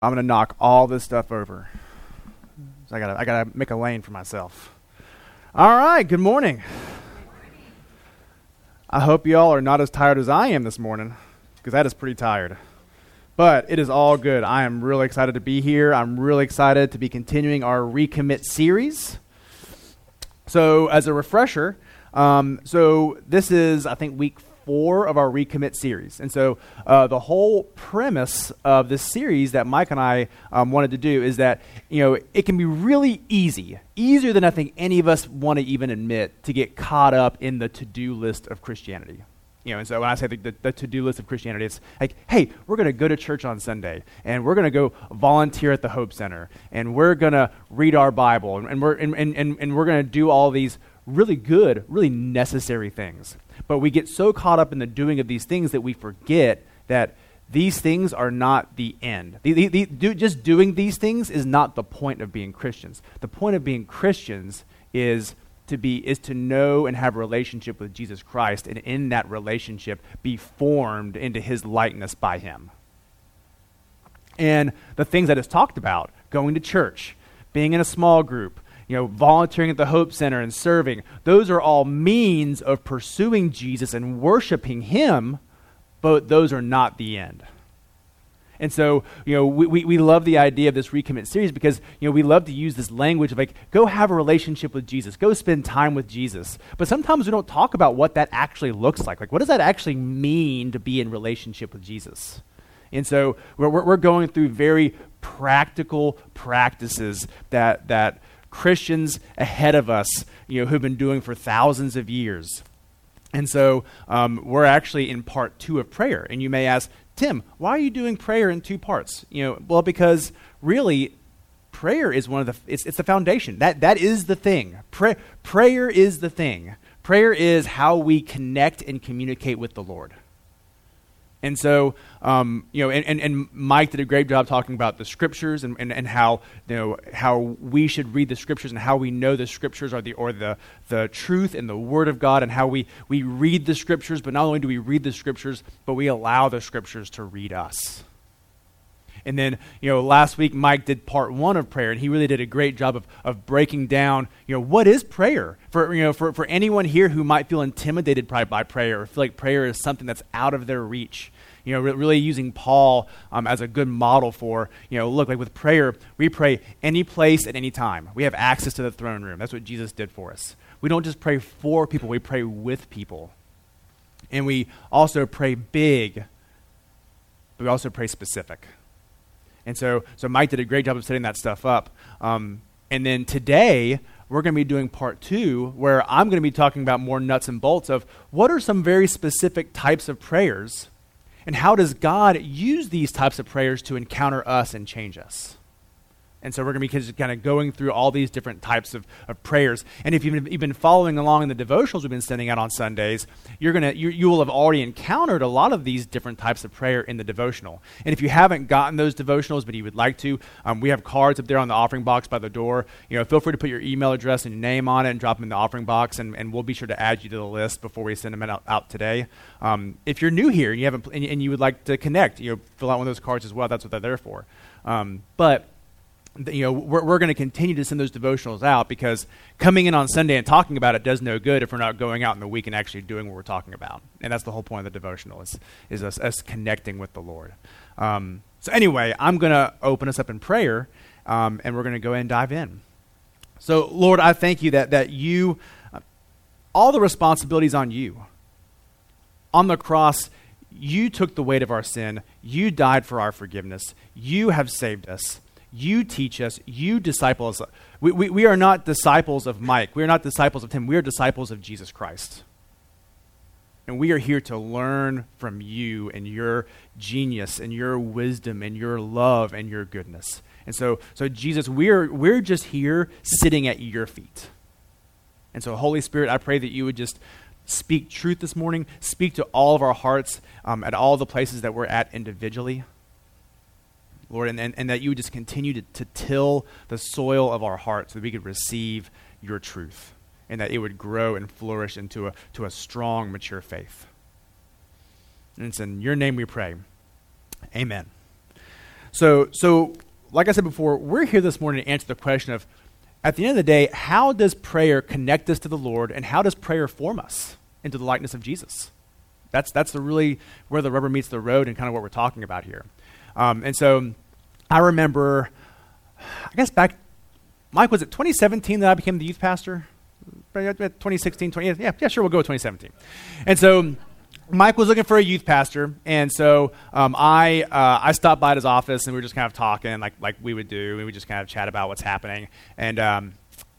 I'm to knock all this stuff over. So I gotta I got to make a lane for myself. All right, good morning. I hope you all are not as tired as I am this morning because that is pretty tired. But it is all good. I am really excited to be here. I'm really excited to be continuing our recommit series. So, as a refresher, um, so this is, I think, week four of our recommit series. And so uh, the whole premise of this series that Mike and I um, wanted to do is that, you know, it can be really easy, easier than I think any of us want to even admit, to get caught up in the to do list of Christianity. You know, and so when I say the, the, the to-do list of Christianity, it's like, hey, we're going to go to church on Sunday, and we're going to go volunteer at the Hope Center, and we're going to read our Bible, and, and we're, and, and, and we're going to do all these really good, really necessary things. But we get so caught up in the doing of these things that we forget that these things are not the end. The, the, the, do, just doing these things is not the point of being Christians. The point of being Christians is to be is to know and have a relationship with Jesus Christ and in that relationship be formed into his likeness by him. And the things that is talked about, going to church, being in a small group, you know, volunteering at the Hope Center and serving. Those are all means of pursuing Jesus and worshiping Him, but those are not the end. And so, you know, we, we, we, love the idea of this recommit series because, you know, we love to use this language of like, go have a relationship with Jesus, go spend time with Jesus. But sometimes we don't talk about what that actually looks like. Like, what does that actually mean to be in relationship with Jesus? And so we're, we're going through very practical practices that, that Christians ahead of us, you know, who've been doing for thousands of years. And so um, we're actually in part two of prayer. And you may ask, Tim, why are you doing prayer in two parts? You know, well, because really, prayer is one of the it's, it's the foundation. That that is the thing. Pray, prayer is the thing. Prayer is how we connect and communicate with the Lord. And so, um, you know, and, and, and, Mike did a great job talking about the scriptures and, and, and how, you know, how we should read the scriptures and how we know the scriptures are the, or the, the truth and the word of God and how we, we read the scriptures, but not only do we read the scriptures, but we allow the scriptures to read us. And then, you know, last week Mike did part one of prayer, and he really did a great job of, of breaking down, you know, what is prayer? For, you know, for, for anyone here who might feel intimidated by, by prayer or feel like prayer is something that's out of their reach. You know, re- really using Paul um, as a good model for, you know, look, like with prayer, we pray any place at any time. We have access to the throne room. That's what Jesus did for us. We don't just pray for people, we pray with people. And we also pray big, but we also pray specific. And so, so Mike did a great job of setting that stuff up. Um, and then today, we're going to be doing part two, where I'm going to be talking about more nuts and bolts of what are some very specific types of prayers, and how does God use these types of prayers to encounter us and change us. And so we're going to be kind of going through all these different types of, of prayers. And if you've been, following along in the devotionals we've been sending out on Sundays, you're gonna, you, you will have already encountered a lot of these different types of prayer in the devotional. And if you haven't gotten those devotionals, but you would like to, um, we have cards up there on the offering box by the door. You know, feel free to put your email address and your name on it and drop them in the offering box, and, and we'll be sure to add you to the list before we send them out, out today. Um, if you're new here and you, haven't, and, and, you would like to connect, you know, fill out one of those cards as well. That's what they're there for. Um, but you know, we're, we're going to continue to send those devotionals out because coming in on Sunday and talking about it does no good if we're not going out in the week and actually doing what we're talking about. And that's the whole point of the devotional is, is us, us connecting with the Lord. Um, so anyway, I'm going to open us up in prayer, um, and we're going to go and dive in. So, Lord, I thank you that, that you, uh, all the responsibilities on you. On the cross, you took the weight of our sin. You died for our forgiveness. You have saved us. You teach us, you disciple us. We, we, we are not disciples of Mike. We are not disciples of Tim. We are disciples of Jesus Christ. And we are here to learn from you and your genius and your wisdom and your love and your goodness. And so, so Jesus, we're, we're just here sitting at your feet. And so, Holy Spirit, I pray that you would just speak truth this morning, speak to all of our hearts um, at all the places that we're at individually. Lord, and, and, and that you would just continue to, to till the soil of our hearts so that we could receive your truth and that it would grow and flourish into a, to a strong, mature faith. And it's in your name we pray. Amen. So, so like I said before, we're here this morning to answer the question of, at the end of the day, how does prayer connect us to the Lord, and how does prayer form us into the likeness of Jesus? That's that's the really where the rubber meets the road, and kind of what we're talking about here. Um, and so, I remember, I guess back, Mike, was it 2017 that I became the youth pastor? 2016, 20, yeah, yeah, sure, we'll go with 2017. And so Mike was looking for a youth pastor, and so um, I uh, I stopped by his office, and we were just kind of talking like like we would do, and we just kind of chat about what's happening, and um,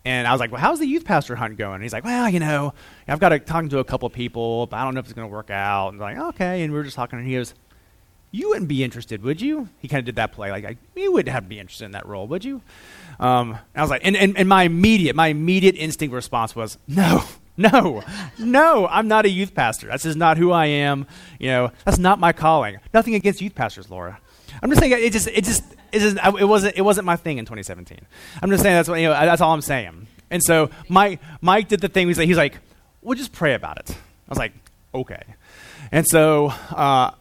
and I was like, well, how's the youth pastor hunt going? And he's like, well, you know, I've got to talk to a couple people, but I don't know if it's going to work out. And I'm like, okay, and we were just talking, and he goes, you wouldn't be interested, would you? He kind of did that play, like, you wouldn't have to be interested in that role, would you? Um, I was like, and, and, and my immediate, my immediate instinct response was, no, no, no, I'm not a youth pastor. That's just not who I am. You know, that's not my calling. Nothing against youth pastors, Laura. I'm just saying it just it just it just it wasn't it wasn't my thing in 2017. I'm just saying that's what you know that's all I'm saying. And so Mike Mike did the thing. He's like he's like, we'll just pray about it. I was like, okay. And so, uh,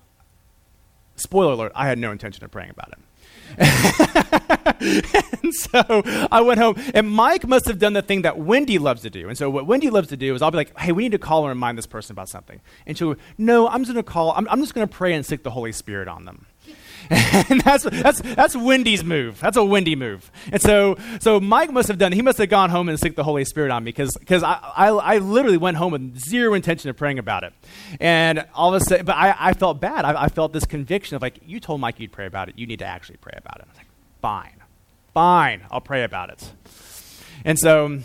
spoiler alert, I had no intention of praying about it. and so I went home, and Mike must have done the thing that Wendy loves to do. And so what Wendy loves to do is I'll be like, "Hey, we need to call and remind this person about something." And she'll, go, "No, I'm just going to call. I'm, I'm just to pray and sic the Holy Spirit on them." and that's that's that's Wendy's move. That's a Wendy move. And so so Mike must have done. He must have gone home and sick the Holy Spirit on me because because I, I, I literally went home with zero intention of praying about it. And all of a sudden, but I, I felt bad. I, I felt this conviction of like you told Mike you'd pray about it. You need to actually pray about it. I was like, fine, fine, I'll pray about it. And so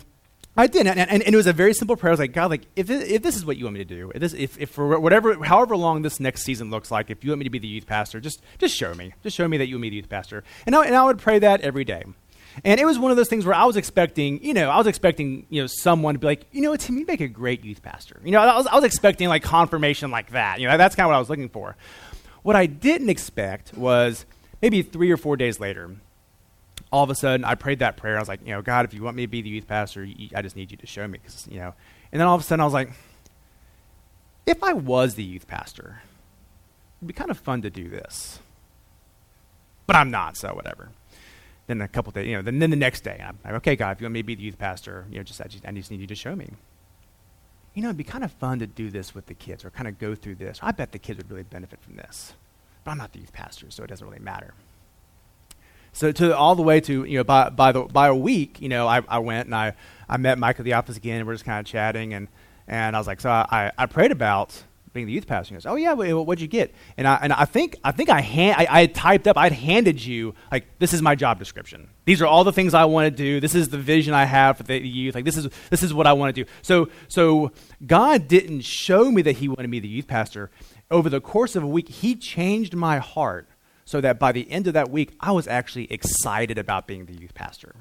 I did, and, and, and, it was a very simple prayer. I was like, God, like if, if this is what you want me to do, if, this, if, if for whatever, however long this next season looks like, if you want me to be the youth pastor, just just show me, just show me that you want me to be the youth pastor, and I, and I would pray that every day. And it was one of those things where I was expecting, you know, I was expecting, you know, someone to be like, you know, Tim, you make a great youth pastor. You know, I was, I was expecting like confirmation like that. You know, that's kind of what I was looking for. What I didn't expect was maybe three or four days later, all of a sudden I prayed that prayer. I was like, you know, God, if you want me to be the youth pastor, I just need you to show me, because you know. And then all of a sudden I was like, if I was the youth pastor, it'd be kind of fun to do this, but I'm not, so whatever. Then a couple days, you know, then, then the next day, I'm like, okay, God, if you want me to be the youth pastor, you know, just I, just I just need you to show me. You know, it'd be kind of fun to do this with the kids, or kind of go through this. I bet the kids would really benefit from this, but I'm not the youth pastor, so it doesn't really matter. So to all the way to you know by by the by a week, you know, I, I went and I, I met Mike at the office again, and we're just kind of chatting, and and I was like, so I, I prayed about being the youth pastor. He goes, oh yeah, what'd you get? And I and I think I think I hand I, I typed up, I'd handed you like this is my job description. These are all the things I want to do. This is the vision I have for the youth. Like this is this is what I want to do. So so God didn't show me that He wanted me the youth pastor. Over the course of a week, He changed my heart so that by the end of that week, I was actually excited about being the youth pastor.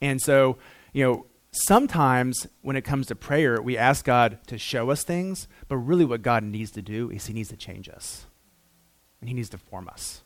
And so, you know, sometimes when it comes to prayer, we ask God to show us things, but really what God needs to do is He needs to change us, and He needs to form us.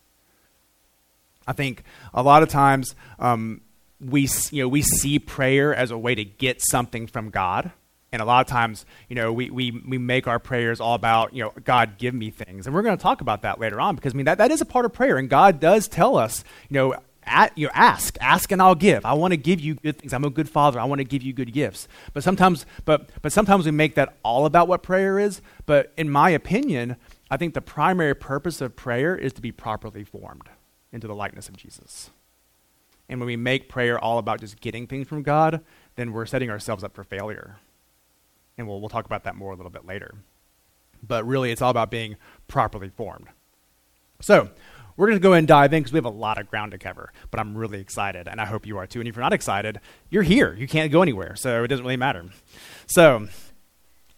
I think a lot of times um, we, you know, we see prayer as a way to get something from God. And a lot of times, you know, we, we, we make our prayers all about, you know, God, give me things. And we're going to talk about that later on because, I mean, that, that is a part of prayer. And God does tell us, you know, at, you know, ask, ask and I'll give. I want to give you good things. I'm a good father. I want to give you good gifts. But sometimes, but, but sometimes we make that all about what prayer is. But in my opinion, I think the primary purpose of prayer is to be properly formed into the likeness of Jesus. And when we make prayer all about just getting things from God, then we're setting ourselves up for failure and we'll, we'll talk about that more a little bit later. But really, it's all about being properly formed. So, we're going to go and dive in because we have a lot of ground to cover, but I'm really excited, and I hope you are too. And if you're not excited, you're here. You can't go anywhere, so it doesn't really matter. So,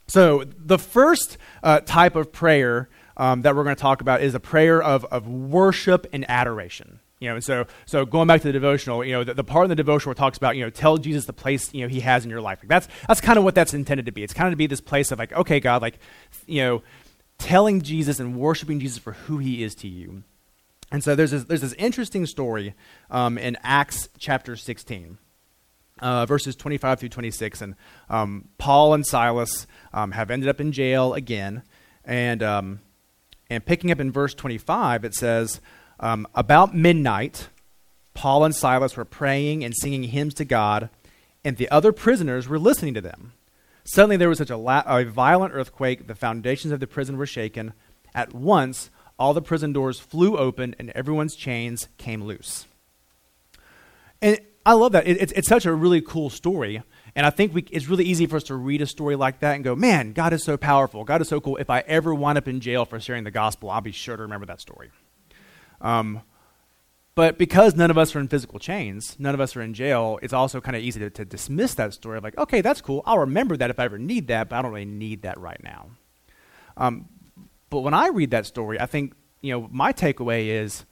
so the first uh, type of prayer um, that we're going to talk about is a prayer of, of worship and adoration. You know, and so so going back to the devotional, you know, the, the, part of the devotional where talks about, you know, tell Jesus the place, you know, he has in your life. Like that's that's kind of what that's intended to be. It's kind of to be this place of like, okay, God, like, you know, telling Jesus and worshiping Jesus for who he is to you. And so there's this, there's this interesting story um, in Acts chapter 16. Uh, verses 25 through 26. And um, Paul and Silas um, have ended up in jail again. And, um, and picking up in verse 25, it says, Um, about midnight, Paul and Silas were praying and singing hymns to God, and the other prisoners were listening to them. Suddenly there was such a, la- a violent earthquake, the foundations of the prison were shaken. At once, all the prison doors flew open, and everyone's chains came loose. And I love that. It, it's, it's such a really cool story. And I think we, it's really easy for us to read a story like that and go, man, God is so powerful. God is so cool. If I ever wind up in jail for sharing the gospel, I'll be sure to remember that story. Um, but because none of us are in physical chains, none of us are in jail, it's also kind of easy to, to dismiss that story. of Like, okay, that's cool. I'll remember that if I ever need that, but I don't really need that right now. Um, but when I read that story, I think, you know, my takeaway is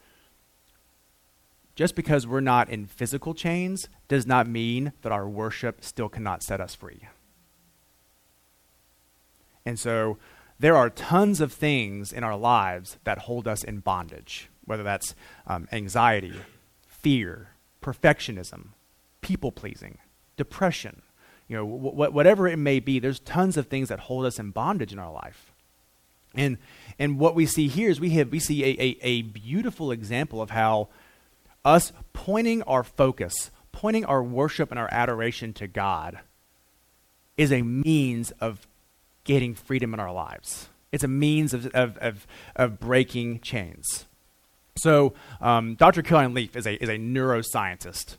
just because we're not in physical chains does not mean that our worship still cannot set us free. And so there are tons of things in our lives that hold us in bondage, whether that's um, anxiety, fear, perfectionism, people pleasing, depression, you know, wh- whatever it may be, there's tons of things that hold us in bondage in our life. And, and what we see here is we, have, we see a, a, a beautiful example of how us pointing our focus, pointing our worship and our adoration to God is a means of getting freedom in our lives. It's a means of, of, of, of breaking chains. So, um, Dr. Caroline Leaf is a, is a neuroscientist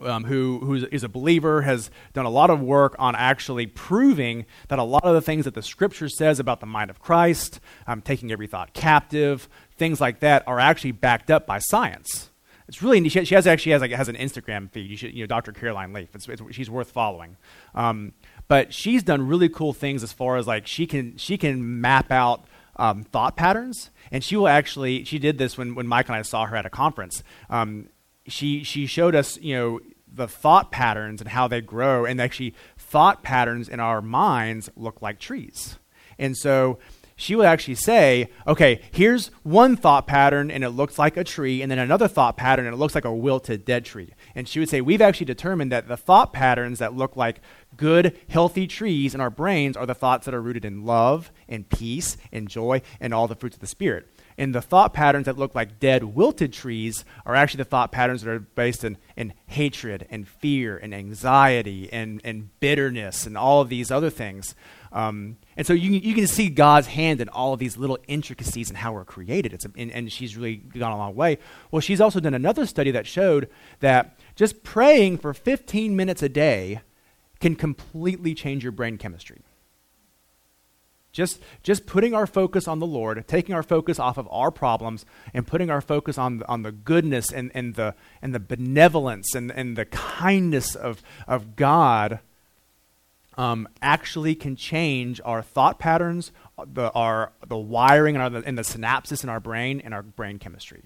um, who is a believer, has done a lot of work on actually proving that a lot of the things that the scripture says about the mind of Christ, um, taking every thought captive, things like that, are actually backed up by science. It's really neat. She, she has actually has like has an Instagram feed. You should, you know, Dr. Caroline Leaf. It's, it's, she's worth following. Um, but she's done really cool things as far as like she can she can map out um, thought patterns, and she will actually she did this when when Mike and I saw her at a conference. Um, she she showed us you know the thought patterns and how they grow, and actually thought patterns in our minds look like trees, and so she would actually say, okay, here's one thought pattern and it looks like a tree, and then another thought pattern and it looks like a wilted dead tree. And she would say, we've actually determined that the thought patterns that look like good, healthy trees in our brains are the thoughts that are rooted in love and peace and joy and all the fruits of the Spirit. And the thought patterns that look like dead, wilted trees are actually the thought patterns that are based in, in hatred and fear and anxiety and, and bitterness and all of these other things. Um, and so you, you can see God's hand in all of these little intricacies and in how we're created. It's and, and she's really gone a long way. Well, she's also done another study that showed that just praying for 15 minutes a day can completely change your brain chemistry. Just, just putting our focus on the Lord, taking our focus off of our problems, and putting our focus on, on the goodness and, and, the, and the benevolence and, and the kindness of, of God um, actually can change our thought patterns, the, our, the wiring and, our, and the synapses in our brain and our brain chemistry.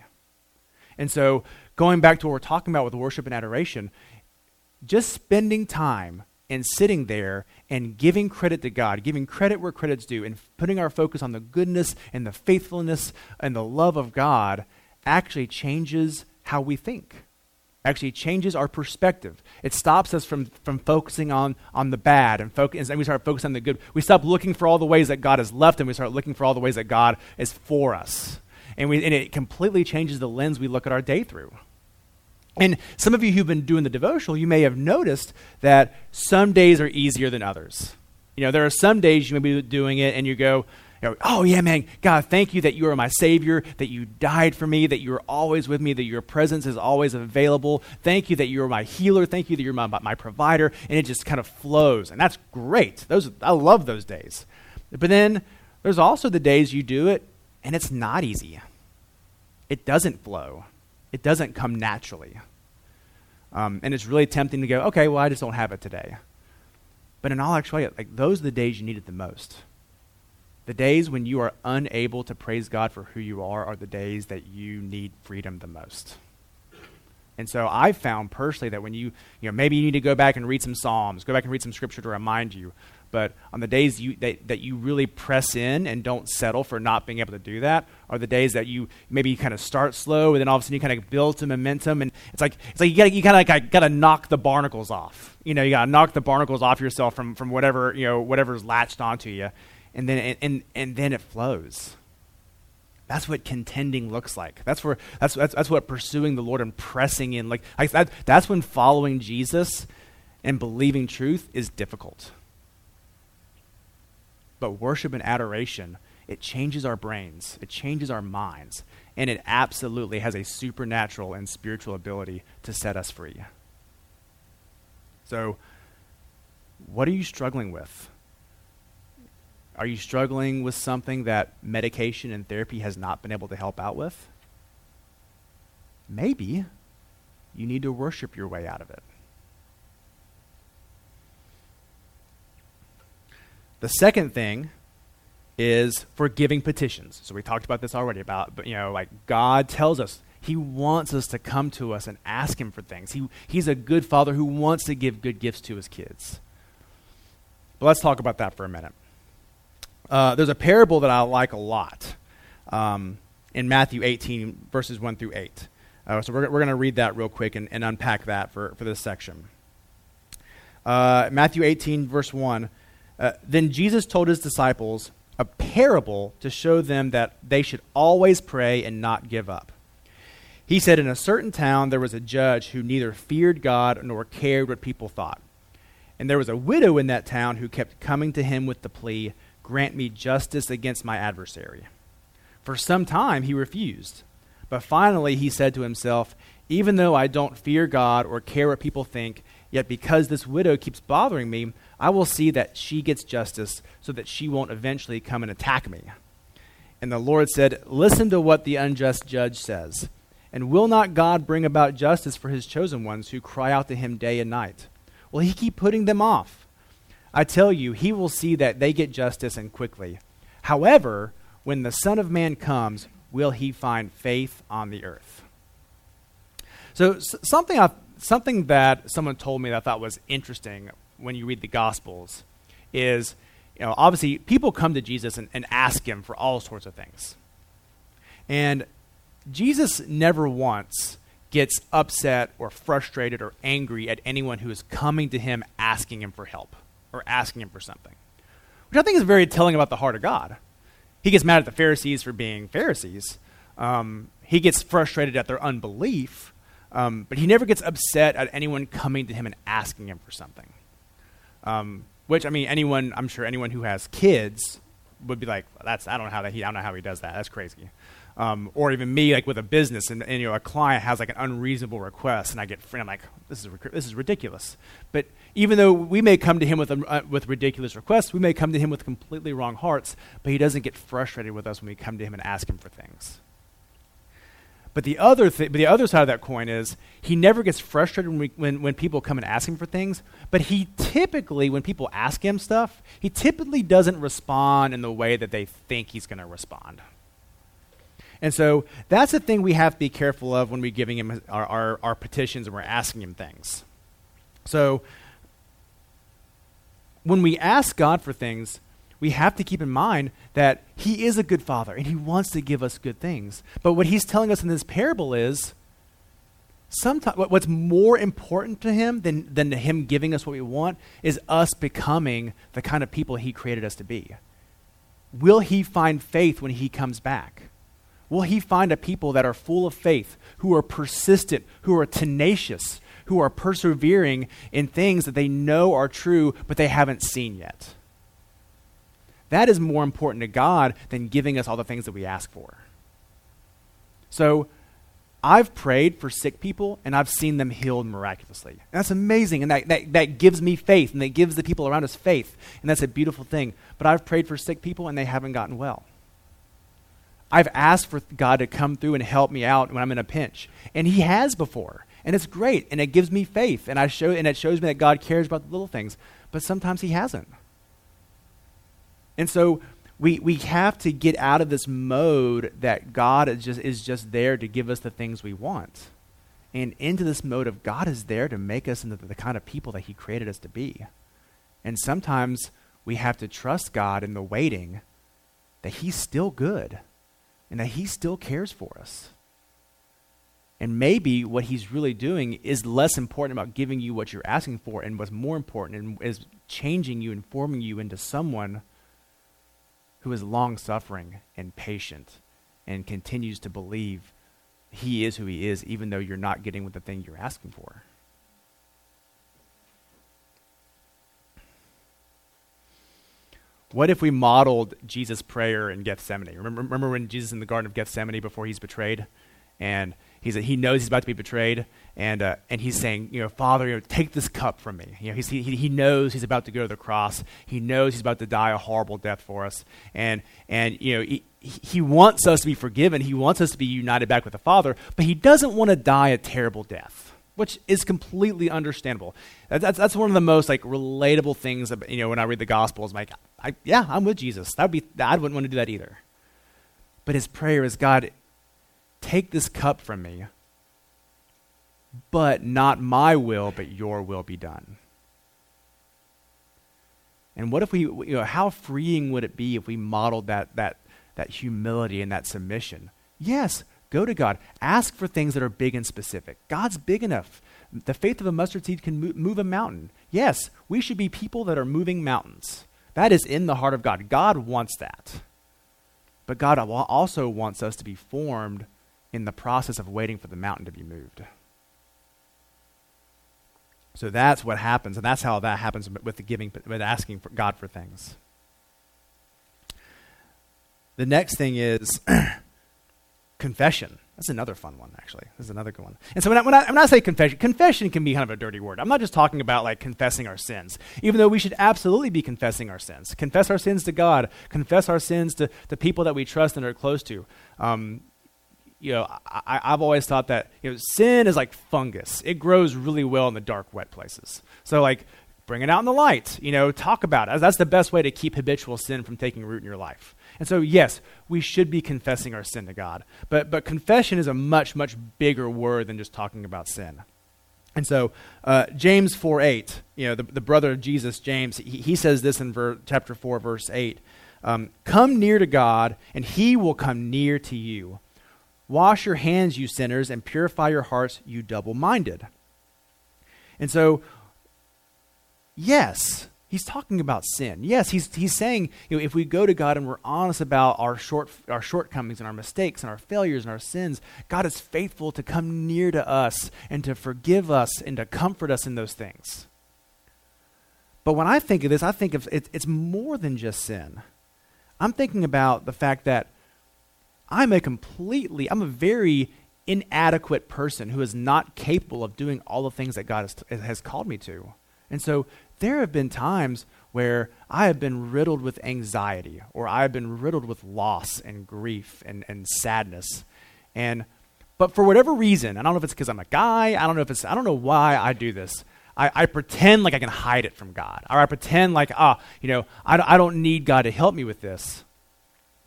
And so, going back to what we're talking about with worship and adoration, just spending time and sitting there and giving credit to God, giving credit where credit's due, and putting our focus on the goodness and the faithfulness and the love of God actually changes how we think actually changes our perspective. It stops us from, from focusing on, on the bad and, focus, and we start focusing on the good. We stop looking for all the ways that God has left and we start looking for all the ways that God is for us. And, we, and it completely changes the lens we look at our day through. And some of you who've been doing the devotional, you may have noticed that some days are easier than others. You know, there are some days you may be doing it and you go, you know, oh, yeah, man, God, thank you that you are my Savior, that you died for me, that you are always with me, that your presence is always available. Thank you that you are my healer. Thank you that you're my, my provider. And it just kind of flows. And that's great. Those, I love those days. But then there's also the days you do it and it's not easy. It doesn't flow, it doesn't come naturally. Um, and it's really tempting to go, okay, well, I just don't have it today. But in all actuality, like those are the days you need it the most. The days when you are unable to praise God for who you are are the days that you need freedom the most. And so I've found personally that when you, you know, maybe you need to go back and read some Psalms, go back and read some scripture to remind you. But on the days you, that, that you really press in and don't settle for not being able to do that are the days that you maybe you kind of start slow and then all of a sudden you kind of build some momentum and it's like it's like you got you kind of like, got to knock the barnacles off. You know, you got to knock the barnacles off yourself from from whatever you know whatever's latched onto you and then and, and, and then it flows. That's what contending looks like. That's where that's that's, that's what pursuing the Lord and pressing in like, like that, that's when following Jesus and believing truth is difficult. But worship and adoration, it changes our brains, it changes our minds, and it absolutely has a supernatural and spiritual ability to set us free. So, what are you struggling with? Are you struggling with something that medication and therapy has not been able to help out with? Maybe you need to worship your way out of it. The second thing is forgiving petitions. So we talked about this already about, but you know, like God tells us he wants us to come to us and ask him for things. He, he's a good father who wants to give good gifts to his kids. But let's talk about that for a minute. Uh, there's a parable that I like a lot um, in Matthew 18, verses 1 through 8. Uh, so we're, we're going to read that real quick and, and, unpack that for, for this section. Uh, Matthew 18, verse 1. Uh, then Jesus told his disciples a parable to show them that they should always pray and not give up. He said, In a certain town there was a judge who neither feared God nor cared what people thought. And there was a widow in that town who kept coming to him with the plea, Grant me justice against my adversary. For some time he refused. But finally he said to himself, Even though I don't fear God or care what people think, yet because this widow keeps bothering me, I will see that she gets justice so that she won't eventually come and attack me. And the Lord said, Listen to what the unjust judge says. And will not God bring about justice for his chosen ones who cry out to him day and night? Will he keep putting them off? I tell you, he will see that they get justice and quickly. However, when the Son of Man comes, will he find faith on the earth? So, something, I, something that someone told me that I thought was interesting when you read the Gospels is, you know, obviously people come to Jesus and, and ask him for all sorts of things. And Jesus never once gets upset or frustrated or angry at anyone who is coming to him asking him for help or asking him for something, which I think is very telling about the heart of God. He gets mad at the Pharisees for being Pharisees. Um, he gets frustrated at their unbelief, um, but he never gets upset at anyone coming to him and asking him for something. Um, which I mean, anyone I'm sure anyone who has kids would be like, "That's I don't know how that he I don't know how he does that. That's crazy." Um, or even me, like with a business, and, and, you know, a client has like an unreasonable request, and I get, I'm like, this is this is ridiculous. But even though we may come to him with, a, uh, with ridiculous requests, we may come to him with completely wrong hearts, but he doesn't get frustrated with us when we come to him and ask him for things. But the other, th- but the other side of that coin is he never gets frustrated when, we, when, when people come and ask him for things, but he typically, when people ask him stuff, he typically doesn't respond in the way that they think he's going to respond. And so that's the thing we have to be careful of when we're giving him our, our, our petitions and we're asking him things. So when we ask God for things, we have to keep in mind that He is a good Father and He wants to give us good things. But what He's telling us in this parable is sometimes what's more important to Him than, than Him giving us what we want is us becoming the kind of people He created us to be. Will He find faith when He comes back? Will He find a people that are full of faith, who are persistent, who are tenacious, who are persevering in things that they know are true, but they haven't seen yet. That is more important to God than giving us all the things that we ask for. So, I've prayed for sick people and I've seen them healed miraculously. And that's amazing. And that, that, that gives me faith and that gives the people around us faith. And that's a beautiful thing. But I've prayed for sick people and they haven't gotten well. I've asked for God to come through and help me out when I'm in a pinch. And He has before. And it's great. And it gives me faith. And i show and it shows me that god cares about the little things. But sometimes he hasn't. And so we, we have to get out of this mode that god is just, is just there to give us the things we want. And into this mode of god is there to make us into the kind of people that he created us to be. And sometimes we have to trust god in the waiting that he's still good and that he still cares for us and maybe what he's really doing is less important about giving you what you're asking for, and what's more important is changing you and forming you into someone who is long suffering and patient and continues to believe he is who he is, even though you're not getting what the thing you're asking for. What if we modeled Jesus' prayer in Gethsemane? Remember, remember when Jesus in the Garden of Gethsemane before he's betrayed? And he's, he knows he's about to be betrayed, and, uh, and he's saying, you know, Father, you know, take this cup from me. You know, he, he knows he's about to go to the cross. He knows he's about to die a horrible death for us. And, and you know, he, he wants us to be forgiven. He wants us to be united back with the Father, but he doesn't want to die a terrible death which is completely understandable. That's, that's one of the most like relatable things. About, you know, when I read the Gospels, I'm like, I, yeah, I'm with Jesus. That would be. I wouldn't want to do that either. But his prayer is, God, take this cup from me, but not my will, but your will be done. And what if we, you know, how freeing would it be if we modeled that, that, that humility and that submission? Yes, Go to God. Ask for things that are big and specific. God's big enough. The faith of a mustard seed can move a mountain. Yes, we should be people that are moving mountains. That is in the heart of God. God wants that. But God also wants us to be formed in the process of waiting for the mountain to be moved. So that's what happens, and that's how that happens with the giving, with asking for God for things. The next thing is confession. That's another fun one, actually. This is another good one. And so when I, when, I, when I say confession, confession can be kind of a dirty word. I'm not just talking about like confessing our sins, even though we should absolutely be confessing our sins. Confess our sins to God, confess our sins to the people that we trust and are close to. Um, you know, I, have always thought that you know, sin is like fungus. It grows really well in the dark, wet places. So like, bring it out in the light. You know, talk about it. That's the best way to keep habitual sin from taking root in your life. And so, yes, we should be confessing our sin to God. But, but confession is a much, much bigger word than just talking about sin. And so, uh, James 4 8, you know, the, the brother of Jesus, James, he, he says this in ver- chapter 4, verse 8 um, Come near to God, and he will come near to you. Wash your hands, you sinners, and purify your hearts, you double minded. And so, yes, he's talking about sin. Yes, he's, he's saying you know, if we go to God and we're honest about our, short, our shortcomings and our mistakes and our failures and our sins, God is faithful to come near to us and to forgive us and to comfort us in those things. But when I think of this, I think of it, it's more than just sin. I'm thinking about the fact that I'm a completely, I'm a very inadequate person who is not capable of doing all the things that God has, has called me to. And so there have been times where I have been riddled with anxiety or I have been riddled with loss and grief and, and sadness. And but for whatever reason, I don't know if it's because I'm a guy, I don't know if it's I don't know why I do this. I, I pretend like I can hide it from God. Or I pretend like, ah, you know, I, I don't need God to help me with this.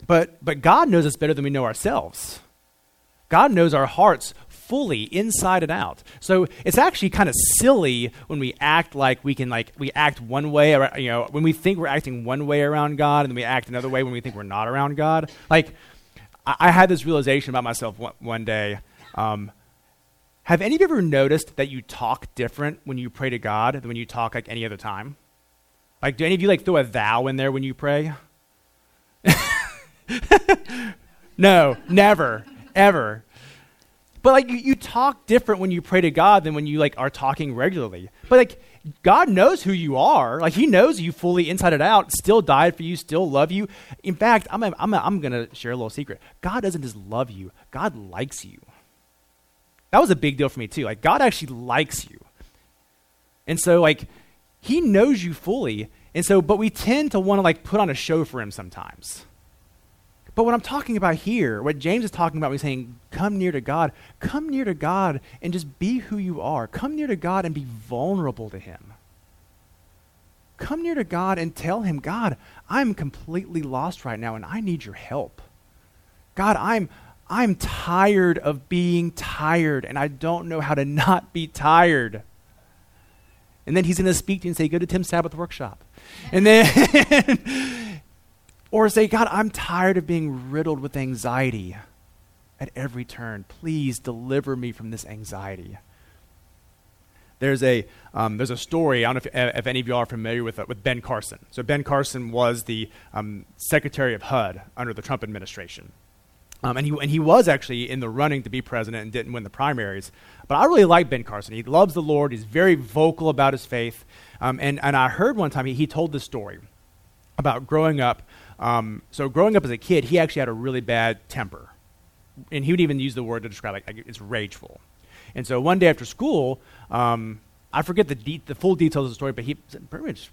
But but God knows us better than we know ourselves. God knows our hearts fully inside and out. So it's actually kind of silly when we act like we can like we act one way, you know, when we think we're acting one way around God, and then we act another way when we think we're not around God. Like I, I had this realization about myself one, one day. Um, have any of you ever noticed that you talk different when you pray to God than when you talk like any other time? Like, do any of you like throw a thou in there when you pray? no, never, ever. But like you, you talk different when you pray to God than when you like are talking regularly. But like God knows who you are. Like He knows you fully inside and out. Still died for you. Still love you. In fact, I'm I'm I'm gonna share a little secret. God doesn't just love you. God likes you. That was a big deal for me too. Like God actually likes you. And so like He knows you fully. And so, but we tend to want to like put on a show for Him sometimes. But what I'm talking about here, what James is talking about, he's saying, come near to God. Come near to God and just be who you are. Come near to God and be vulnerable to Him. Come near to God and tell Him, God, I'm completely lost right now and I need your help. God, I'm, I'm tired of being tired and I don't know how to not be tired. And then he's going to speak to you and say, Go to Tim's Sabbath workshop. And then or say, God, I'm tired of being riddled with anxiety at every turn. Please deliver me from this anxiety. There's a, um, there's a story, I don't know if, if, any of you are familiar with, uh, with Ben Carson. So, Ben Carson was the um, Secretary of HUD under the Trump administration. Um, and, he, and he was actually in the running to be president and didn't win the primaries. But I really like Ben Carson. He loves the Lord. He's very vocal about his faith. Um, and, and I heard one time he, he told this story about growing up. Um, so, growing up as a kid, he actually had a really bad temper. And he would even use the word to describe it, like it's rageful. And so, one day after school, um, I forget the, de- the full details of the story, but he pretty much,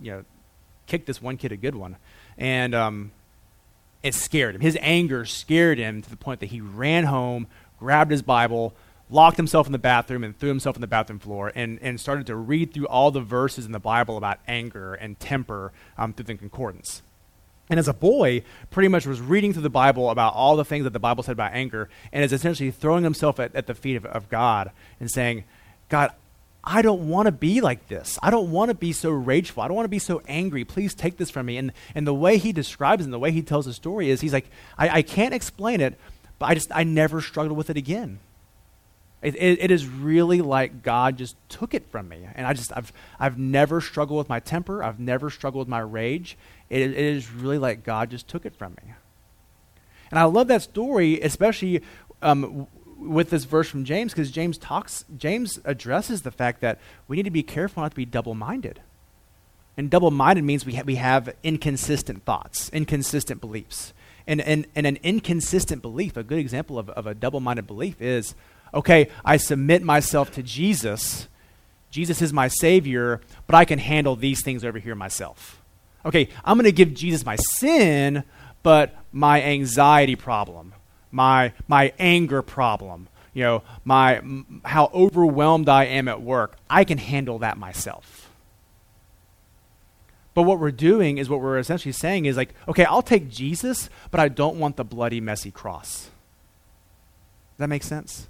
you know, kicked this one kid a good one. And um, it scared him. His anger scared him to the point that he ran home, grabbed his Bible, locked himself in the bathroom, and threw himself on the bathroom floor and, and started to read through all the verses in the Bible about anger and temper um, through the concordance. And as a boy, pretty much was reading through the Bible about all the things that the Bible said about anger, and is essentially throwing himself at, at the feet of, of God and saying, God, I don't want to be like this. I don't want to be so rageful. I don't want to be so angry. Please take this from me. And, and the way he describes and the way he tells the story is he's like, I, I can't explain it, but I just, I never struggled with it again. It, it, it is really like God just took it from me. And I just, I've, I've never struggled with my temper. I've never struggled with my rage. It, it is really like God just took it from me. And I love that story, especially um, with this verse from James because James talks, James addresses the fact that we need to be careful not to be double minded. And double minded means we, ha- we have inconsistent thoughts, inconsistent beliefs. And, and, and an inconsistent belief, a good example of, of a double minded belief is okay, I submit myself to Jesus. Jesus is my Savior, but I can handle these things over here myself. Okay, I'm going to give Jesus my sin, but my anxiety problem, my, my anger problem, you know, my, m- how overwhelmed I am at work, I can handle that myself. But what we're doing is what we're essentially saying is like, okay, I'll take Jesus, but I don't want the bloody, messy cross. Does that make sense?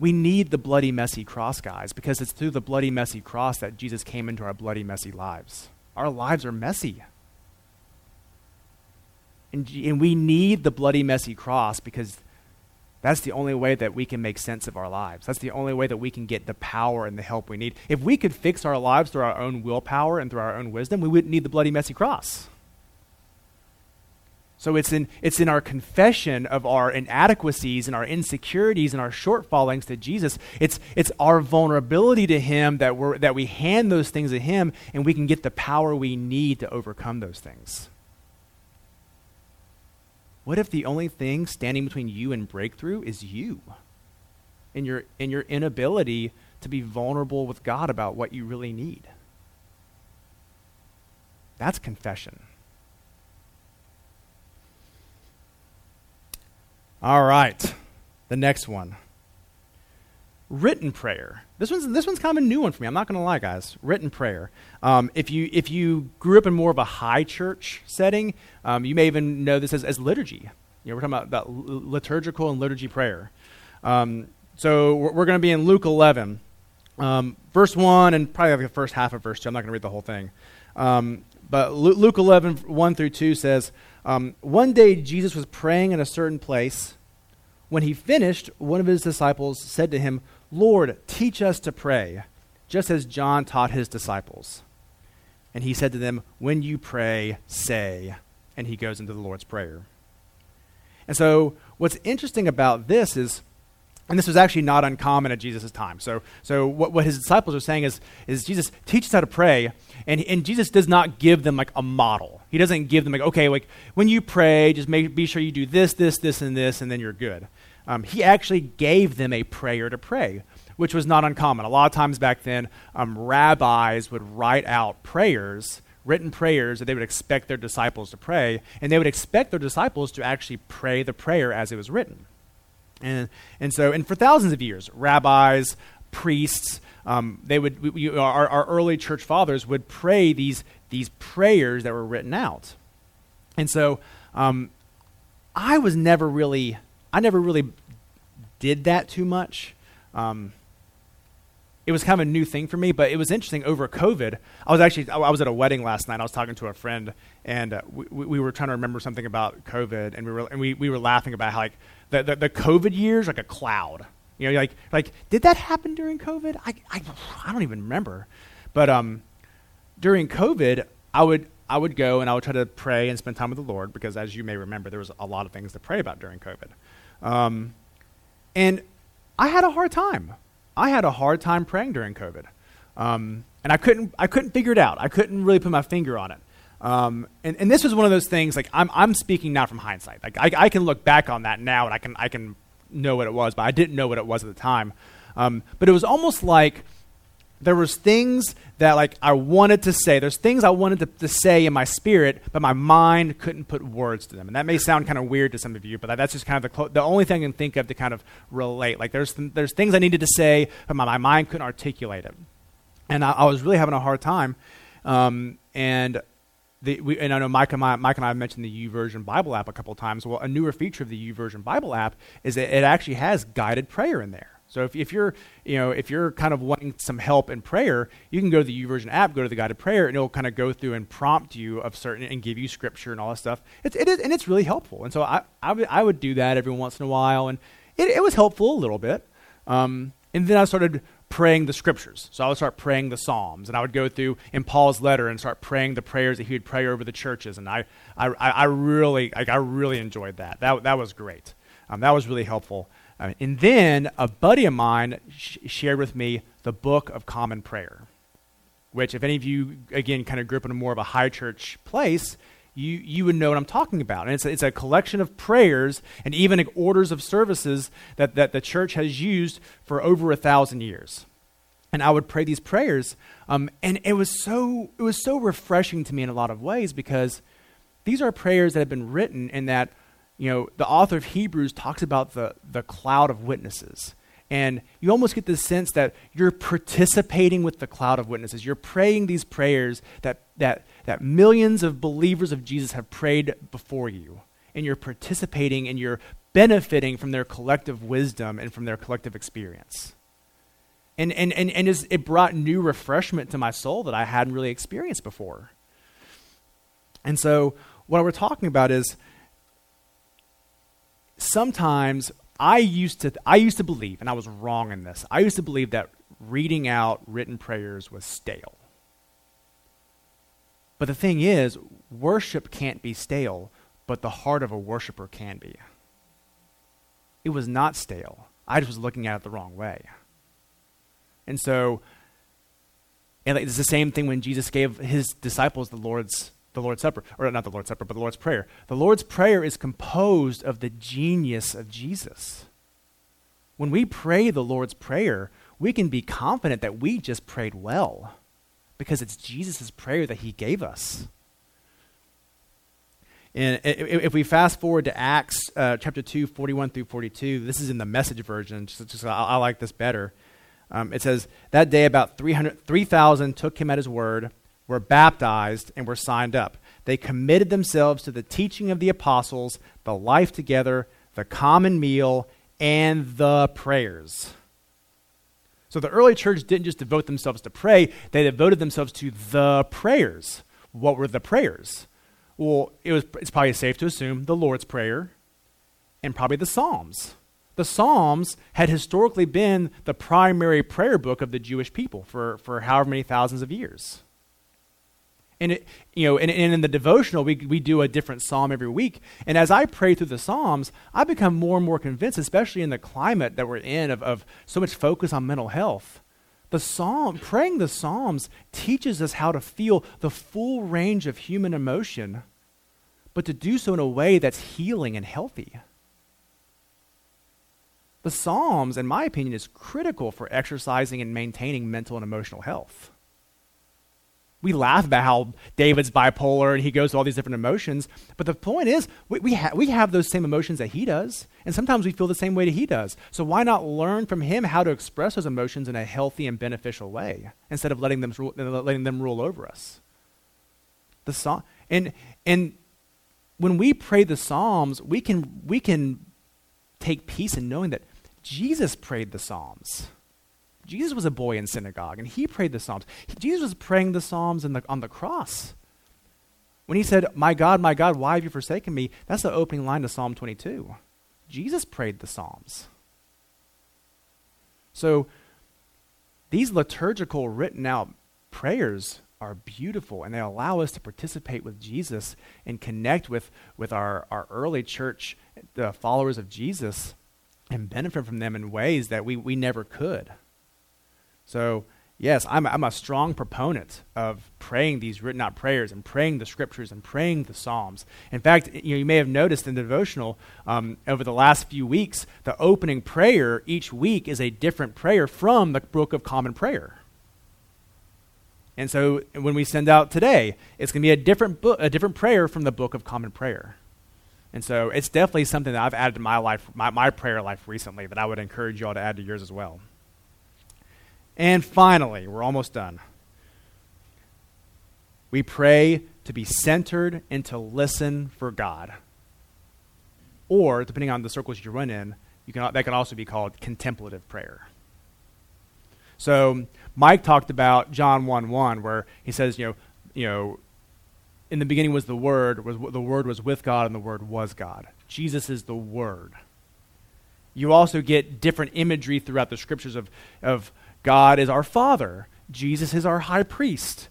We need the bloody, messy cross, guys, because it's through the bloody, messy cross that Jesus came into our bloody, messy lives. Our lives are messy. And, and we need the bloody, messy cross because that's the only way that we can make sense of our lives. That's the only way that we can get the power and the help we need. If we could fix our lives through our own willpower and through our own wisdom, we wouldn't need the bloody, messy cross. So it's in, it's in our confession of our inadequacies and our insecurities and our shortfallings to Jesus. It's, it's our vulnerability to Him that, we're, that we hand those things to Him and we can get the power we need to overcome those things. What if the only thing standing between you and breakthrough is you and your, and your inability to be vulnerable with God about what you really need? That's confession. All right, the next one. Written prayer. This one's this one's kind of a new one for me. I'm not going to lie, guys. Written prayer. Um, if you if you grew up in more of a high church setting, um, you may even know this as, as liturgy. You know, we're talking about, about liturgical and liturgy prayer. Um, so we're, we're going to be in Luke 11, um, verse one, and probably like the first half of verse two. I'm not going to read the whole thing. But Luke 11, 1 through 2 says, um, One day Jesus was praying in a certain place. When he finished, one of his disciples said to him, Lord, teach us to pray, just as John taught his disciples. And he said to them, When you pray, say. And he goes into the Lord's Prayer. And so, what's interesting about this is, and this was actually not uncommon at Jesus' time. So, so what, what his disciples are saying is, is Jesus, teach us how to pray. And, and Jesus does not give them like a model. He doesn't give them like, okay, like when you pray, just make, be sure you do this, this, this, and this, and then you're good. Um, he actually gave them a prayer to pray, which was not uncommon. A lot of times back then, um, rabbis would write out prayers, written prayers that they would expect their disciples to pray, and they would expect their disciples to actually pray the prayer as it was written. And, and so, and for thousands of years, rabbis, priests, um, they would, we, we, our, our early church fathers would pray these, these prayers that were written out. And so, um, I was never really I never really did that too much. Um, it was kind of a new thing for me, but it was interesting over COVID. I was actually I was at a wedding last night. I was talking to a friend, and uh, we, we were trying to remember something about COVID, and we were and we, we were laughing about how like the, the, the COVID years like a cloud. You know, like like did that happen during COVID? I I, I don't even remember, but um, during COVID, I would I would go and I would try to pray and spend time with the Lord because, as you may remember, there was a lot of things to pray about during COVID. Um, and I had a hard time. I had a hard time praying during COVID, um, and I couldn't. I couldn't figure it out. I couldn't really put my finger on it. Um, and, and this was one of those things. Like I'm, I'm speaking now from hindsight. Like I, I can look back on that now, and I can, I can know what it was, but I didn't know what it was at the time. Um, but it was almost like there was things that like I wanted to say. There's things I wanted to, to say in my spirit, but my mind couldn't put words to them. And that may sound kind of weird to some of you, but that's just kind of the, clo- the only thing I can think of to kind of relate. Like there's th- there's things I needed to say, but my, my mind couldn't articulate it. And I, I was really having a hard time. Um, and the, we, and I know Mike and, I, Mike and I have mentioned the YouVersion Bible app a couple times. Well, a newer feature of the YouVersion Bible app is that it actually has guided prayer in there. So if, if you're, you know, if you're kind of wanting some help in prayer, you can go to the YouVersion app, go to the guided prayer, and it'll kind of go through and prompt you of certain and give you scripture and all that stuff. It's, it is, and it's really helpful. And so I, I, w- I would do that every once in a while, and it, it was helpful a little bit. Um, and then I started praying the scriptures. So I would start praying the Psalms, and I would go through in Paul's letter and start praying the prayers that he would pray over the churches. And I, I, I really, like, I really enjoyed that. That, that was great. Um, that was really helpful. Uh, and then a buddy of mine sh- shared with me the Book of Common Prayer, which, if any of you, again, kind of grew up in a more of a high church place, you, you would know what I'm talking about. And it's a, it's a collection of prayers and even orders of services that, that the church has used for over a thousand years. And I would pray these prayers, um, and it was so it was so refreshing to me in a lot of ways because these are prayers that have been written in that you know, the author of Hebrews talks about the, the cloud of witnesses. And you almost get the sense that you're participating with the cloud of witnesses. You're praying these prayers that, that, that millions of believers of Jesus have prayed before you. And you're participating and you're benefiting from their collective wisdom and from their collective experience. And, and, and, and it brought new refreshment to my soul that I hadn't really experienced before. And so, what we're talking about is sometimes I used to I used to believe, and I was wrong in this. I used to believe that reading out written prayers was stale. But the thing is, worship can't be stale, but the heart of a worshiper can be. It was not stale. I just was looking at it the wrong way. And so, and it's the same thing when Jesus gave his disciples the Lord's the Lord's Supper, or not the Lord's Supper, but the Lord's Prayer. The Lord's Prayer is composed of the genius of Jesus. When we pray the Lord's Prayer, we can be confident that we just prayed well because it's Jesus' prayer that he gave us. And if we fast forward to Acts uh, chapter 2, 41 through 42, this is in the message version, just, just I, I, like this better. Um, it says, That day about 3,000 took him at his word were baptized, and were signed up. They committed themselves to the teaching of the apostles, the life together, the common meal, and the prayers. So the early church didn't just devote themselves to pray, they devoted themselves to the prayers. What were the prayers? Well, it was, it's probably safe to assume the Lord's Prayer and probably the Psalms. The Psalms had historically been the primary prayer book of the Jewish people for, for however many thousands of years. And it, you know, and, and, in the devotional, we, we do a different psalm every week. And as I pray through the psalms, I become more and more convinced, especially in the climate that we're in of, of so much focus on mental health. The psalm, praying the psalms, teaches us how to feel the full range of human emotion, but to do so in a way that's healing and healthy. The psalms, in my opinion, is critical for exercising and maintaining mental and emotional health we laugh about how David's bipolar and he goes through all these different emotions. But the point is, we, we, ha- we have those same emotions that he does. And sometimes we feel the same way that he does. So why not learn from him how to express those emotions in a healthy and beneficial way instead of letting them, uh, letting them rule over us? The song, and, and when we pray the Psalms, we can, we can take peace in knowing that Jesus prayed the Psalms. Jesus was a boy in synagogue, and he prayed the Psalms. Jesus was praying the Psalms the, on the cross. When he said, My God, my God, why have you forsaken me? That's the opening line to Psalm 22. Jesus prayed the Psalms. So, these liturgical, written out prayers are beautiful and they allow us to participate with Jesus and connect with, with our, our early church, the followers of Jesus, and benefit from them in ways that we, we never could. So, yes, I'm, I'm a strong proponent of praying these written out prayers and praying the scriptures and praying the Psalms. In fact, you, know, you may have noticed in the devotional um, over the last few weeks, the opening prayer each week is a different prayer from the Book of Common Prayer. And so when we send out today, it's going to be a different book, a different prayer from the Book of Common Prayer. And so it's definitely something that I've added to my life, my, my prayer life recently, that I would encourage you all to add to yours as well. And finally, we're almost done. We pray to be centered and to listen for God. Or, depending on the circles you run in, you can, that can also be called contemplative prayer. So, Mike talked about John 1 1, where he says, you know, you know, in the beginning was the Word, was, the Word was with God, and the Word was God. Jesus is the Word. You also get different imagery throughout the scriptures of, of God is our Father, Jesus is our high priest.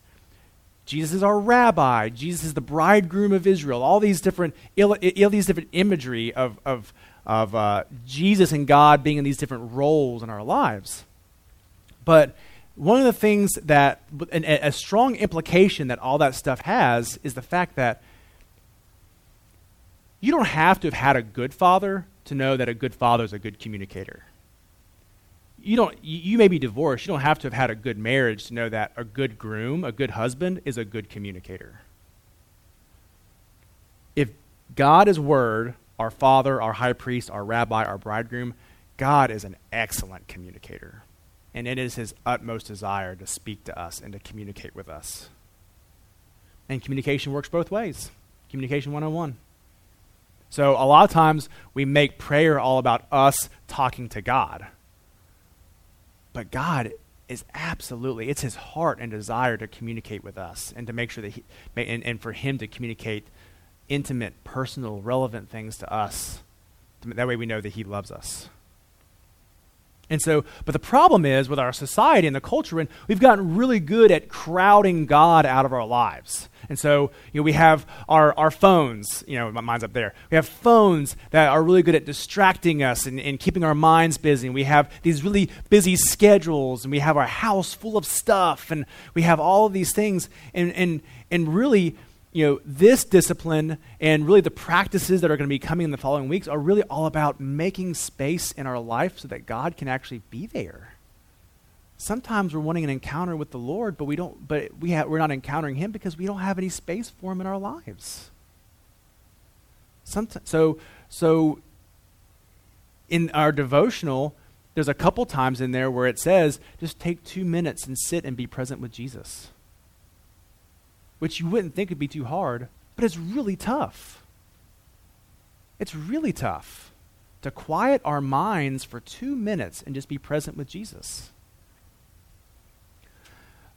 Jesus is our rabbi. Jesus is the bridegroom of Israel. All these different, all these different imagery of, of, of uh, Jesus and God being in these different roles in our lives. But one of the things that, a strong implication that all that stuff has is the fact that you don't have to have had a good father to know that a good father is a good communicator. You don't you, may be divorced, you don't have to have had a good marriage to know that a good groom, a good husband is a good communicator. If God is word, our father, our high priest, our rabbi, our bridegroom, God is an excellent communicator. And it is his utmost desire to speak to us and to communicate with us. And communication works both ways. Communication 101. So a lot of times we make prayer all about us talking to God. But God is absolutely, it's his heart and desire to communicate with us and to make sure that he, and, and for him to communicate intimate, personal, relevant things to us. That way we know that he loves us. And so, but the problem is with our society and the culture, and we've gotten really good at crowding God out of our lives. And so, you know, we have our, our phones, you know, my mind's up there. We have phones that are really good at distracting us and, and keeping our minds busy. And we have these really busy schedules, and we have our house full of stuff, and we have all of these things. And, and, and really, you know, this discipline and really the practices that are going to be coming in the following weeks are really all about making space in our life so that God can actually be there. Sometimes we're wanting an encounter with the Lord, but we don't but we ha- we're not encountering him because we don't have any space for him in our lives. Sometimes, so so in our devotional, there's a couple times in there where it says just take 2 minutes and sit and be present with Jesus which you wouldn't think would be too hard, but it's really tough. It's really tough to quiet our minds for two minutes and just be present with Jesus.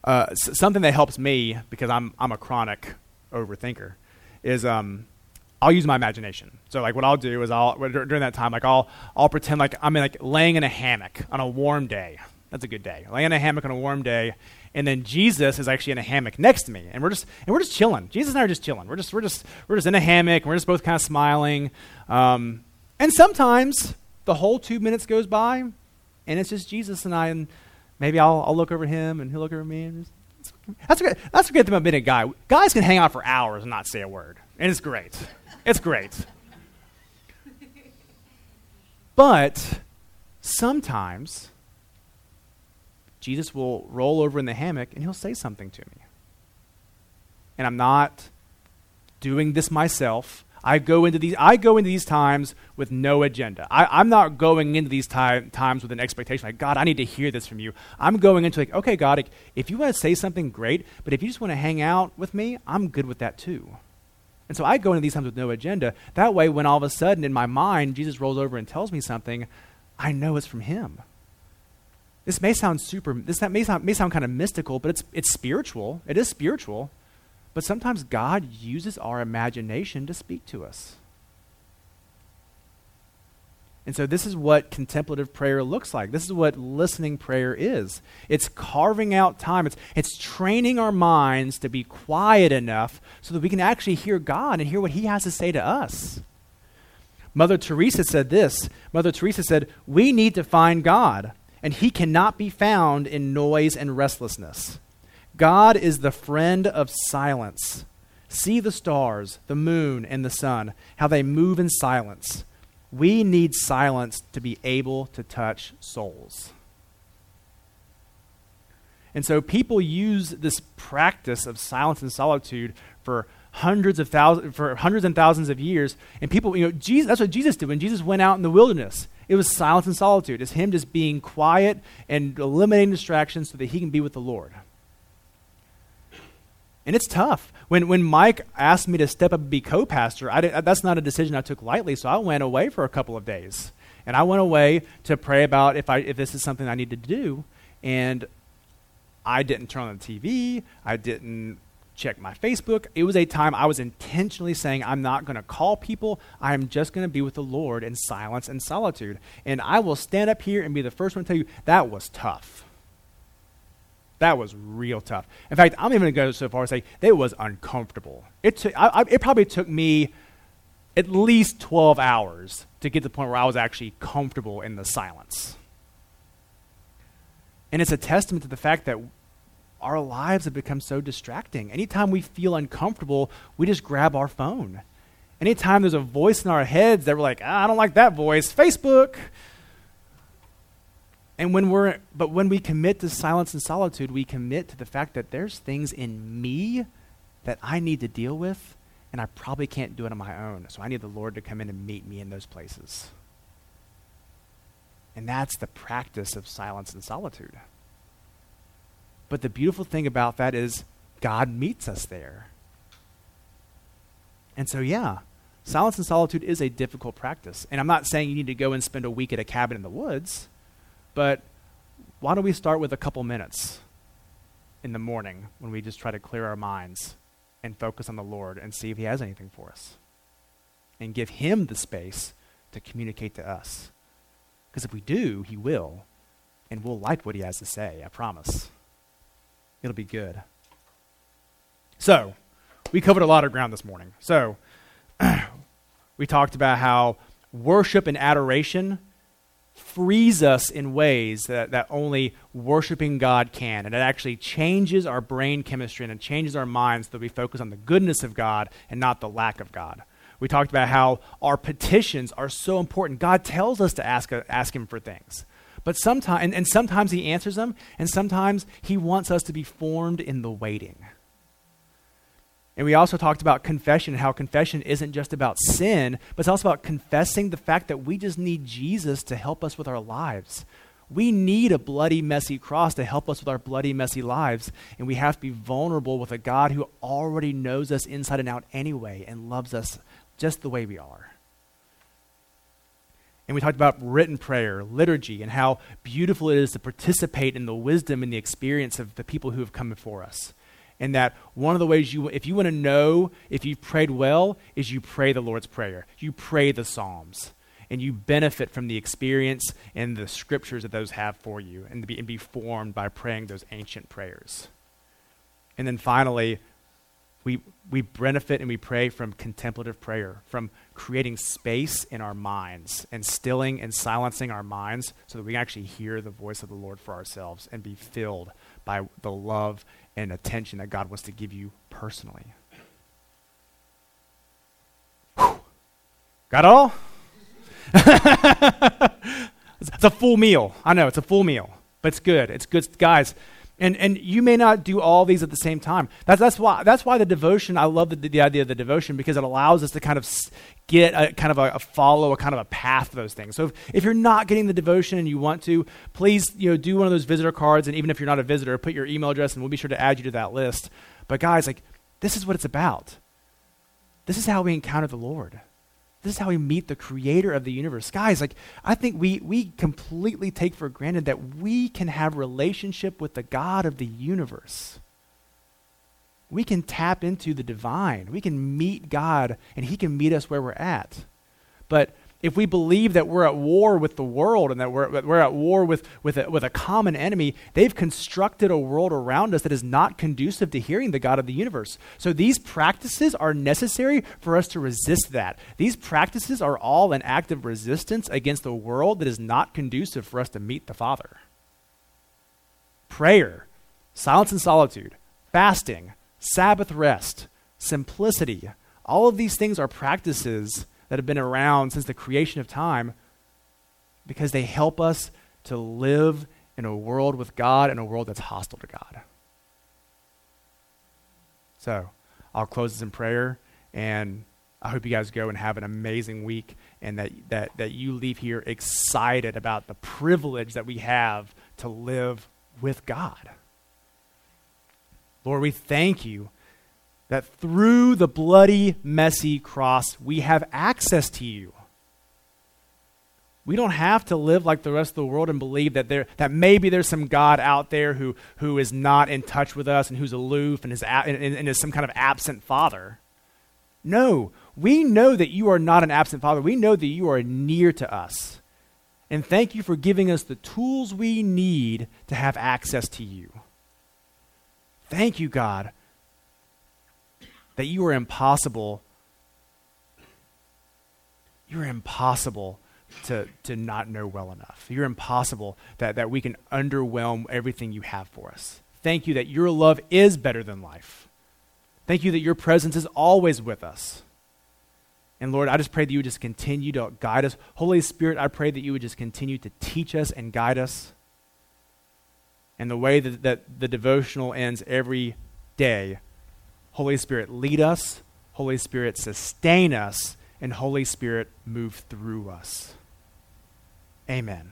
Uh, something that helps me because I'm I'm a chronic overthinker is um, I'll use my imagination. So like what I'll do is I'll during that time like I'll I'll pretend like I'm in, like laying in a hammock on a warm day. That's a good day. Laying in a hammock on a warm day, and then Jesus is actually in a hammock next to me, and we're just and we're just chilling. Jesus and I are just chilling. We're just we're just we're just in a hammock. And we're just both kind of smiling, um, and sometimes the whole two minutes goes by, and it's just Jesus and I, and maybe I'll I'll look over him, and he'll look over me, and just, that's great. That's a great thing about being a guy. Guys can hang out for hours and not say a word, and it's great. It's great. But sometimes Jesus will roll over in the hammock and he'll say something to me. And I'm not doing this myself. I go into these I go into these times with no agenda. I, am not going into these time, times with an expectation like God, I need to hear this from you. I'm going into like, okay, God, if you want to say something, great. But if you just want to hang out with me, I'm good with that too. And so I go into these times with no agenda. That way, when all of a sudden in my mind Jesus rolls over and tells me something, I know it's from Him. This may sound super, this may sound, may sound kind of mystical, but it's, it's spiritual. It is spiritual. But sometimes God uses our imagination to speak to us. And so, this is what contemplative prayer looks like. This is what listening prayer is. It's carving out time, it's, it's training our minds to be quiet enough so that we can actually hear God and hear what He has to say to us. Mother Teresa said this Mother Teresa said, We need to find God, and He cannot be found in noise and restlessness. God is the friend of silence. See the stars, the moon, and the sun, how they move in silence. We need silence to be able to touch souls. And so people use this practice of silence and solitude for hundreds of thousands for hundreds and thousands of years. And people, you know, Jesus that's what Jesus did when Jesus went out in the wilderness. It was silence and solitude. It's him just being quiet and eliminating distractions so that he can be with the Lord. And it's tough. When, when Mike asked me to step up and be co pastor, that's not a decision I took lightly, so I went away for a couple of days. And I went away to pray about if, I, if this is something I need to do. And I didn't turn on the TV, I didn't check my Facebook. It was a time I was intentionally saying, I'm not going to call people. I'm just going to be with the Lord in silence and solitude. And I will stand up here and be the first one to tell you that was tough. That was real tough. In fact, I'm even going to go so far as say it was uncomfortable. It, took, I, I, it probably took me at least 12 hours to get to the point where I was actually comfortable in the silence. And it's a testament to the fact that our lives have become so distracting. Anytime we feel uncomfortable, we just grab our phone. Anytime there's a voice in our heads that we're like, ah, I don't like that voice, Facebook. And when we're, but when we commit to silence and solitude, we commit to the fact that there's things in me that I need to deal with, and I probably can't do it on my own. So I need the Lord to come in and meet me in those places. And that's the practice of silence and solitude. But the beautiful thing about that is God meets us there. And so, yeah, silence and solitude is a difficult practice. And I'm not saying you need to go and spend a week at a cabin in the woods. But why don't we start with a couple minutes in the morning when we just try to clear our minds and focus on the Lord and see if He has anything for us? And give Him the space to communicate to us. Because if we do, He will. And we'll like what He has to say, I promise. It'll be good. So, we covered a lot of ground this morning. So, we talked about how worship and adoration frees us in ways that, that only worshiping God can. And it actually changes our brain chemistry and it changes our minds so that we focus on the goodness of God and not the lack of God. We talked about how our petitions are so important. God tells us to ask, ask Him for things. But sometimes, and, and sometimes He answers them, and sometimes He wants us to be formed in the waiting. And we also talked about confession and how confession isn't just about sin, but it's also about confessing the fact that we just need Jesus to help us with our lives. We need a bloody, messy cross to help us with our bloody, messy lives. And we have to be vulnerable with a God who already knows us inside and out anyway and loves us just the way we are. And we talked about written prayer, liturgy, and how beautiful it is to participate in the wisdom and the experience of the people who have come before us and that one of the ways you, if you want to know if you've prayed well, is you pray the Lord's Prayer. You pray the Psalms, and you benefit from the experience and the scriptures that those have for you, and be, and be formed by praying those ancient prayers. And then finally, we, we benefit and we pray from contemplative prayer, from creating space in our minds and stilling and silencing our minds so that we can actually hear the voice of the Lord for ourselves and be filled by the love and attention that God wants to give you personally. Whew. Got all? it's a full meal. I know it's a full meal, but it's good. It's good, guys. And, and you may not do all these at the same time. That's, that's, why, that's why the devotion, I love the, the idea of the devotion because it allows us to kind of get a kind of a, a, follow, a kind of a path of those things. So if, if you're not getting the devotion and you want to, please you know, do one of those visitor cards. And even if you're not a visitor, put your email address and we'll be sure to add you to that list. But guys, like, this is what it's about. This is how we encounter the Lord. This is how we meet the creator of the universe. Guys, like I think we we completely take for granted that we can have relationship with the God of the universe. We can tap into the divine. We can meet God and he can meet us where we're at. But if we believe that we're at war with the world and that we're, we're at war with, with, a, with a common enemy, they've constructed a world around us that is not conducive to hearing the God of the universe. So these practices are necessary for us to resist that. These practices are all an act of resistance against a world that is not conducive for us to meet the Father. Prayer, silence and solitude, fasting, Sabbath rest, simplicity, all of these things are practices that have been around since the creation of time because they help us to live in a world with God and a world that's hostile to God. So, I'll close this in prayer, and I hope you guys go and have an amazing week and that, that, that you leave here excited about the privilege that we have to live with God. Lord, we thank you that through the bloody, messy cross, we have access to you. We don't have to live like the rest of the world and believe that, there, that maybe there's some God out there who, who is not in touch with us and who's aloof and is, and, and is some kind of absent father. No, we know that you are not an absent father. We know that you are near to us. And thank you for giving us the tools we need to have access to you. Thank you, God, that you are impossible. You're impossible to, to not know well enough. You're impossible that, that we can underwhelm everything you have for us. Thank you that your love is better than life. Thank you that your presence is always with us. And Lord, I just pray that you would just continue to guide us. Holy Spirit, I pray that you would just continue to teach us and guide us. And the way that, that the devotional ends every day Holy Spirit, lead us. Holy Spirit, sustain us. And Holy Spirit, move through us. Amen.